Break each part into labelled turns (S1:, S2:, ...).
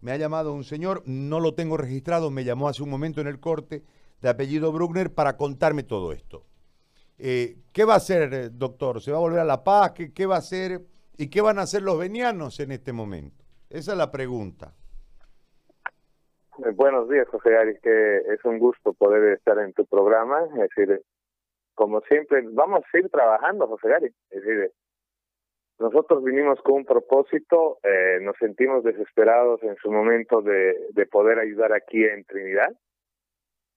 S1: me ha llamado un señor, no lo tengo registrado, me llamó hace un momento en el corte, de apellido Bruckner, para contarme todo esto. Eh, ¿Qué va a hacer, eh, doctor? ¿Se va a volver a La Paz? ¿Qué, ¿Qué, va a hacer? ¿Y qué van a hacer los venianos en este momento? Esa es la pregunta.
S2: Eh, buenos días, José Ari, que es un gusto poder estar en tu programa. Es decir, como siempre, vamos a ir trabajando, José Gary. Es decir, nosotros vinimos con un propósito, eh, nos sentimos desesperados en su momento de, de poder ayudar aquí en Trinidad,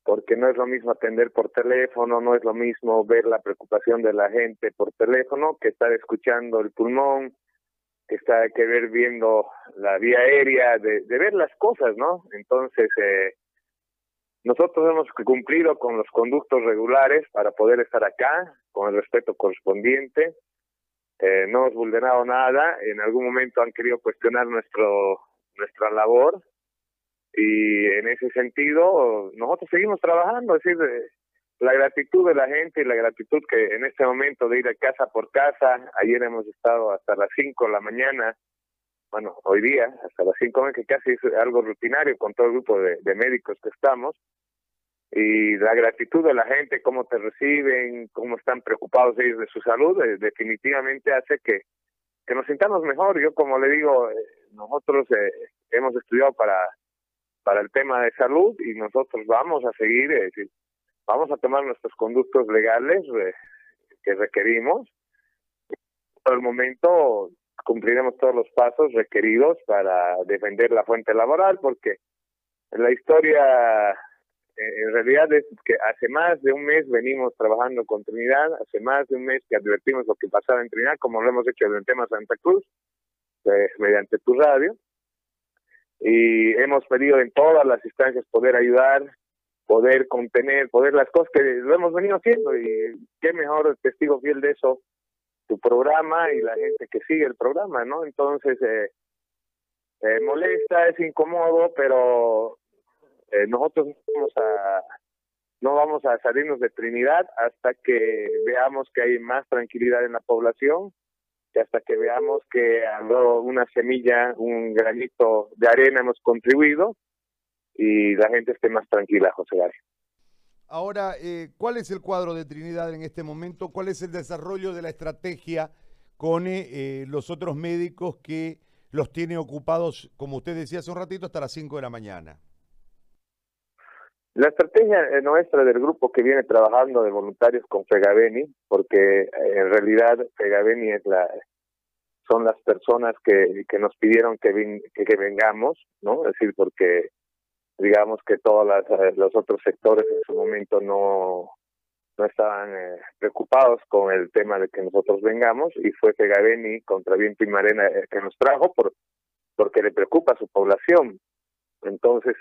S2: porque no es lo mismo atender por teléfono, no es lo mismo ver la preocupación de la gente por teléfono que estar escuchando el pulmón, que está que ver viendo la vía aérea, de, de ver las cosas, ¿no? Entonces, eh, nosotros hemos cumplido con los conductos regulares para poder estar acá, con el respeto correspondiente, eh, no hemos vulnerado nada, en algún momento han querido cuestionar nuestro nuestra labor y en ese sentido nosotros seguimos trabajando, es decir, eh, la gratitud de la gente y la gratitud que en este momento de ir a casa por casa, ayer hemos estado hasta las 5 de la mañana, bueno, hoy día hasta las 5 que casi es algo rutinario con todo el grupo de, de médicos que estamos, y la gratitud de la gente, cómo te reciben, cómo están preocupados ellos de su salud, eh, definitivamente hace que, que nos sintamos mejor. Yo, como le digo, eh, nosotros eh, hemos estudiado para, para el tema de salud y nosotros vamos a seguir, vamos a tomar nuestros conductos legales que requerimos. Por el momento cumpliremos todos los pasos requeridos para defender la fuente laboral, porque en la historia eh, en realidad es que hace más de un mes venimos trabajando con Trinidad, hace más de un mes que advertimos lo que pasaba en Trinidad, como lo hemos hecho en el tema Santa Cruz, pues, mediante tu radio, y hemos pedido en todas las instancias poder ayudar, poder contener, poder las cosas que lo hemos venido haciendo, y qué mejor testigo fiel de eso, tu programa y la gente que sigue el programa, ¿no? Entonces, eh, eh, molesta, es incómodo, pero eh, nosotros no vamos a salirnos de Trinidad hasta que veamos que hay más tranquilidad en la población, que hasta que veamos que una semilla, un granito de arena hemos contribuido y la gente esté más tranquila, José García.
S1: Ahora, eh, ¿cuál es el cuadro de Trinidad en este momento? ¿Cuál es el desarrollo de la estrategia con eh, los otros médicos que los tiene ocupados, como usted decía hace un ratito, hasta las 5 de la mañana?
S2: La estrategia eh, nuestra del grupo que viene trabajando de voluntarios con Fegaveni, porque eh, en realidad Fegaveni es la son las personas que, que nos pidieron que, que, vengamos, ¿no? Es decir, porque digamos que todos eh, los otros sectores en su momento no no estaban preocupados con el tema de que nosotros vengamos y fue Fegaveni contra Viento y Marena que nos trajo por porque le preocupa a su población. Entonces,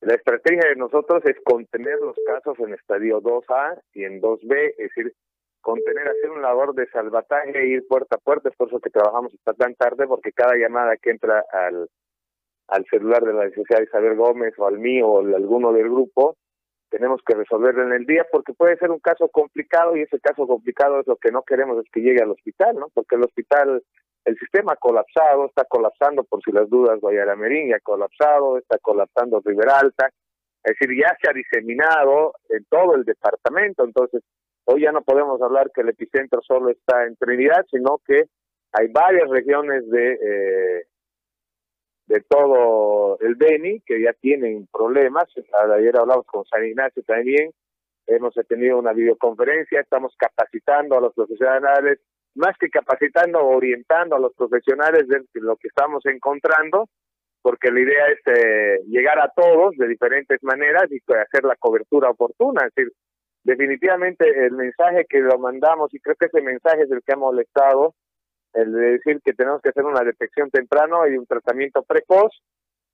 S2: la estrategia de nosotros es contener los casos en estadio 2A y en 2B, es decir, contener, hacer un labor de salvataje e ir puerta a puerta, es por eso que trabajamos hasta tan tarde, porque cada llamada que entra al, al celular de la licenciada Isabel Gómez o al mío o alguno del grupo, tenemos que resolverlo en el día porque puede ser un caso complicado y ese caso complicado es lo que no queremos es que llegue al hospital, ¿no? Porque el hospital el sistema ha colapsado, está colapsando por si las dudas Guayaramerín, ya ha colapsado, está colapsando Riberalta, es decir, ya se ha diseminado en todo el departamento, entonces hoy ya no podemos hablar que el epicentro solo está en Trinidad, sino que hay varias regiones de eh, de todo el Beni que ya tienen problemas. Ayer hablamos con San Ignacio también, hemos tenido una videoconferencia, estamos capacitando a los profesionales más que capacitando o orientando a los profesionales de lo que estamos encontrando, porque la idea es eh, llegar a todos de diferentes maneras y pues, hacer la cobertura oportuna. Es decir, definitivamente el mensaje que lo mandamos, y creo que ese mensaje es el que ha molestado, el de decir que tenemos que hacer una detección temprano y un tratamiento precoz,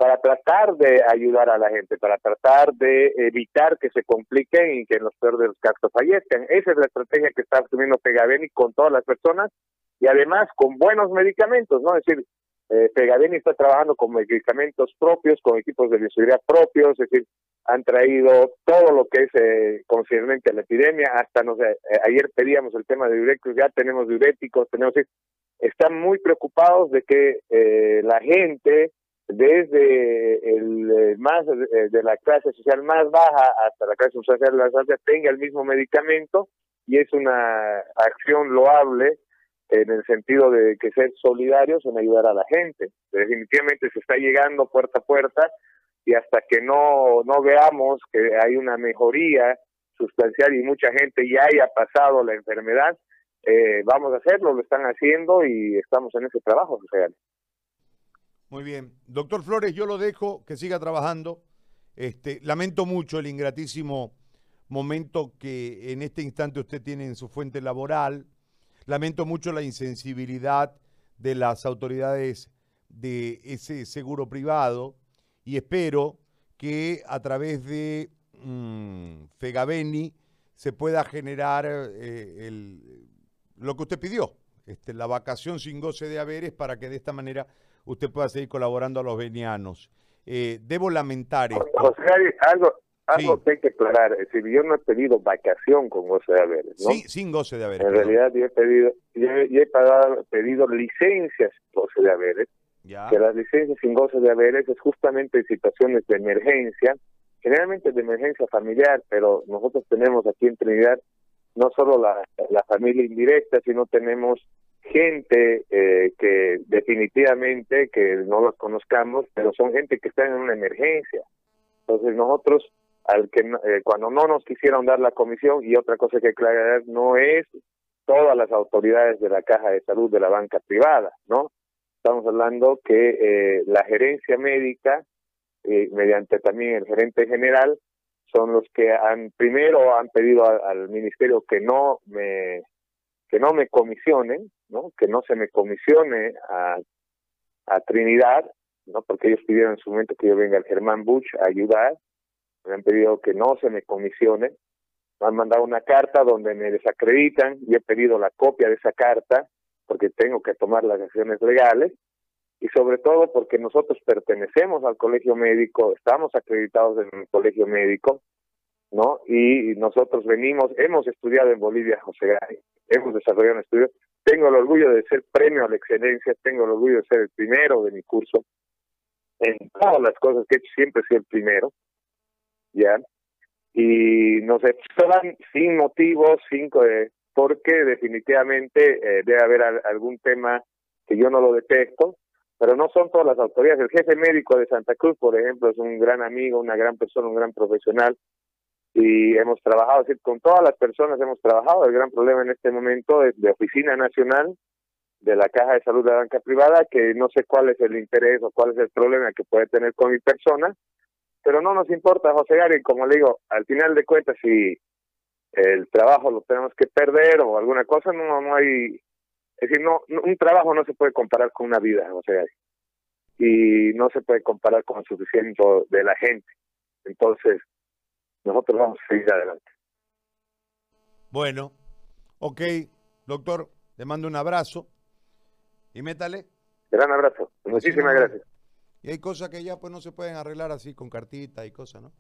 S2: para tratar de ayudar a la gente, para tratar de evitar que se compliquen y que en los peores de los casos fallezcan. Esa es la estrategia que está asumiendo Pegaveni con todas las personas y además con buenos medicamentos, ¿no? Es decir, eh, Pegaveni está trabajando con medicamentos propios, con equipos de bioseguridad propios, es decir, han traído todo lo que es eh, concernente a la epidemia, hasta, no eh, ayer pedíamos el tema de diuréticos, ya tenemos diuréticos, tenemos... Están muy preocupados de que eh, la gente desde el más de la clase social más baja hasta la clase social más alta tenga el mismo medicamento y es una acción loable en el sentido de que ser solidarios en ayudar a la gente. Definitivamente se está llegando puerta a puerta y hasta que no, no veamos que hay una mejoría sustancial y mucha gente ya haya pasado la enfermedad, eh, vamos a hacerlo, lo están haciendo y estamos en ese trabajo social.
S1: Muy bien. Doctor Flores, yo lo dejo, que siga trabajando. Este, lamento mucho el ingratísimo momento que en este instante usted tiene en su fuente laboral. Lamento mucho la insensibilidad de las autoridades de ese seguro privado y espero que a través de mmm, Fegaveni se pueda generar eh, el, lo que usted pidió, este, la vacación sin goce de haberes para que de esta manera usted pueda seguir colaborando a los venianos. Eh, debo lamentar esto.
S2: José, algo, algo que hay que aclarar, es decir, yo no he pedido vacación con goce de haberes, ¿no?
S1: Sí, sin goce de haberes.
S2: En realidad yo he pedido, yo, he pagado, pedido licencias goce de haberes, ya. que las licencias sin goce de haberes es justamente en situaciones de emergencia, generalmente de emergencia familiar, pero nosotros tenemos aquí en Trinidad no solo la, la familia indirecta, sino tenemos gente eh, que definitivamente, que no los conozcamos, pero son gente que está en una emergencia. Entonces nosotros, al que eh, cuando no nos quisieron dar la comisión, y otra cosa que aclarar, no es todas las autoridades de la caja de salud de la banca privada, ¿no? Estamos hablando que eh, la gerencia médica, mediante también el gerente general, son los que han primero han pedido al ministerio que no me que no me comisionen, ¿no? Que no se me comisione a, a Trinidad, ¿no? Porque ellos pidieron en su momento que yo venga al Germán Bush a ayudar, me han pedido que no se me comisione, me han mandado una carta donde me desacreditan y he pedido la copia de esa carta porque tengo que tomar las acciones legales y sobre todo porque nosotros pertenecemos al colegio médico, estamos acreditados en el colegio médico, ¿no? Y nosotros venimos, hemos estudiado en Bolivia, José Gay, hemos desarrollado un estudio. Tengo el orgullo de ser premio a la excelencia, tengo el orgullo de ser el primero de mi curso. En todas las cosas que he hecho siempre sido el primero, ¿ya? Y nos exploran sin motivos, sin... Eh, porque definitivamente eh, debe haber algún tema que yo no lo detecto, pero no son todas las autoridades. El jefe médico de Santa Cruz, por ejemplo, es un gran amigo, una gran persona, un gran profesional, y hemos trabajado, es decir, con todas las personas hemos trabajado. El gran problema en este momento es de Oficina Nacional, de la Caja de Salud de la Banca Privada, que no sé cuál es el interés o cuál es el problema que puede tener con mi persona, pero no nos importa, José Gary, como le digo, al final de cuentas, si el trabajo lo tenemos que perder o alguna cosa, no, no hay, es decir, no, un trabajo no se puede comparar con una vida, José Gary, y no se puede comparar con el sufrimiento de la gente. Entonces, nosotros vamos a seguir adelante.
S1: Bueno, ok, doctor, le mando un abrazo y métale.
S2: Gran abrazo, muchísimas gracias.
S1: Y hay cosas que ya pues no se pueden arreglar así con cartita y cosas, ¿no?